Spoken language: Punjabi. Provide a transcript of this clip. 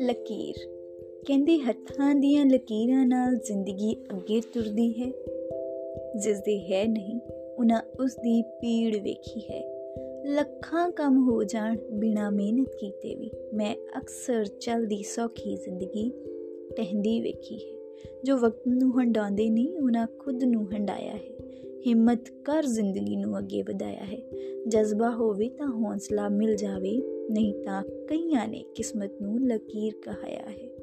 ਲਕੀਰ ਕਹਿੰਦੇ ਹੱਥਾਂ ਦੀਆਂ ਲਕੀਰਾਂ ਨਾਲ ਜ਼ਿੰਦਗੀ ਅੱਗੇ ਤੁਰਦੀ ਹੈ। ਜਿਸ ਦੇ ਹੈ ਨਹੀਂ, ਉਹਨਾਂ ਉਸ ਦੀ ਪੀੜ ਵੇਖੀ ਹੈ। ਲੱਖਾਂ ਕੰਮ ਹੋ ਜਾਣ ਬਿਨਾ ਮਿਹਨਤ ਕੀਤੇ ਵੀ। ਮੈਂ ਅਕਸਰ ਚਲਦੀ ਸੌਖੀ ਜ਼ਿੰਦਗੀ ਟਹਿੰਦੀ ਵੇਖੀ ਹੈ। ਜੋ ਵਕਤ ਨੂੰ ਹੰਡਾਉਂਦੇ ਨਹੀਂ ਉਹਨਾਂ ਖੁਦ ਨੂੰ ਹੰਡਾਇਆ ਹੈ। ਹਿੰਮਤ ਕਰ ਜ਼ਿੰਦਗੀ ਨੂੰ ਅੱਗੇ ਵਧਾਇਆ ਹੈ। ਜਜ਼ਬਾ ਹੋਵੇ ਤਾਂ ਹੌਸਲਾ ਮਿਲ ਜਾਵੇ, ਨਹੀਂ ਤਾਂ ਕਈਆਂ ਨੇ ਕਿਸਮਤ ਨੂੰ ਲਕੀਰ ਕਹਾਇਆ ਹੈ।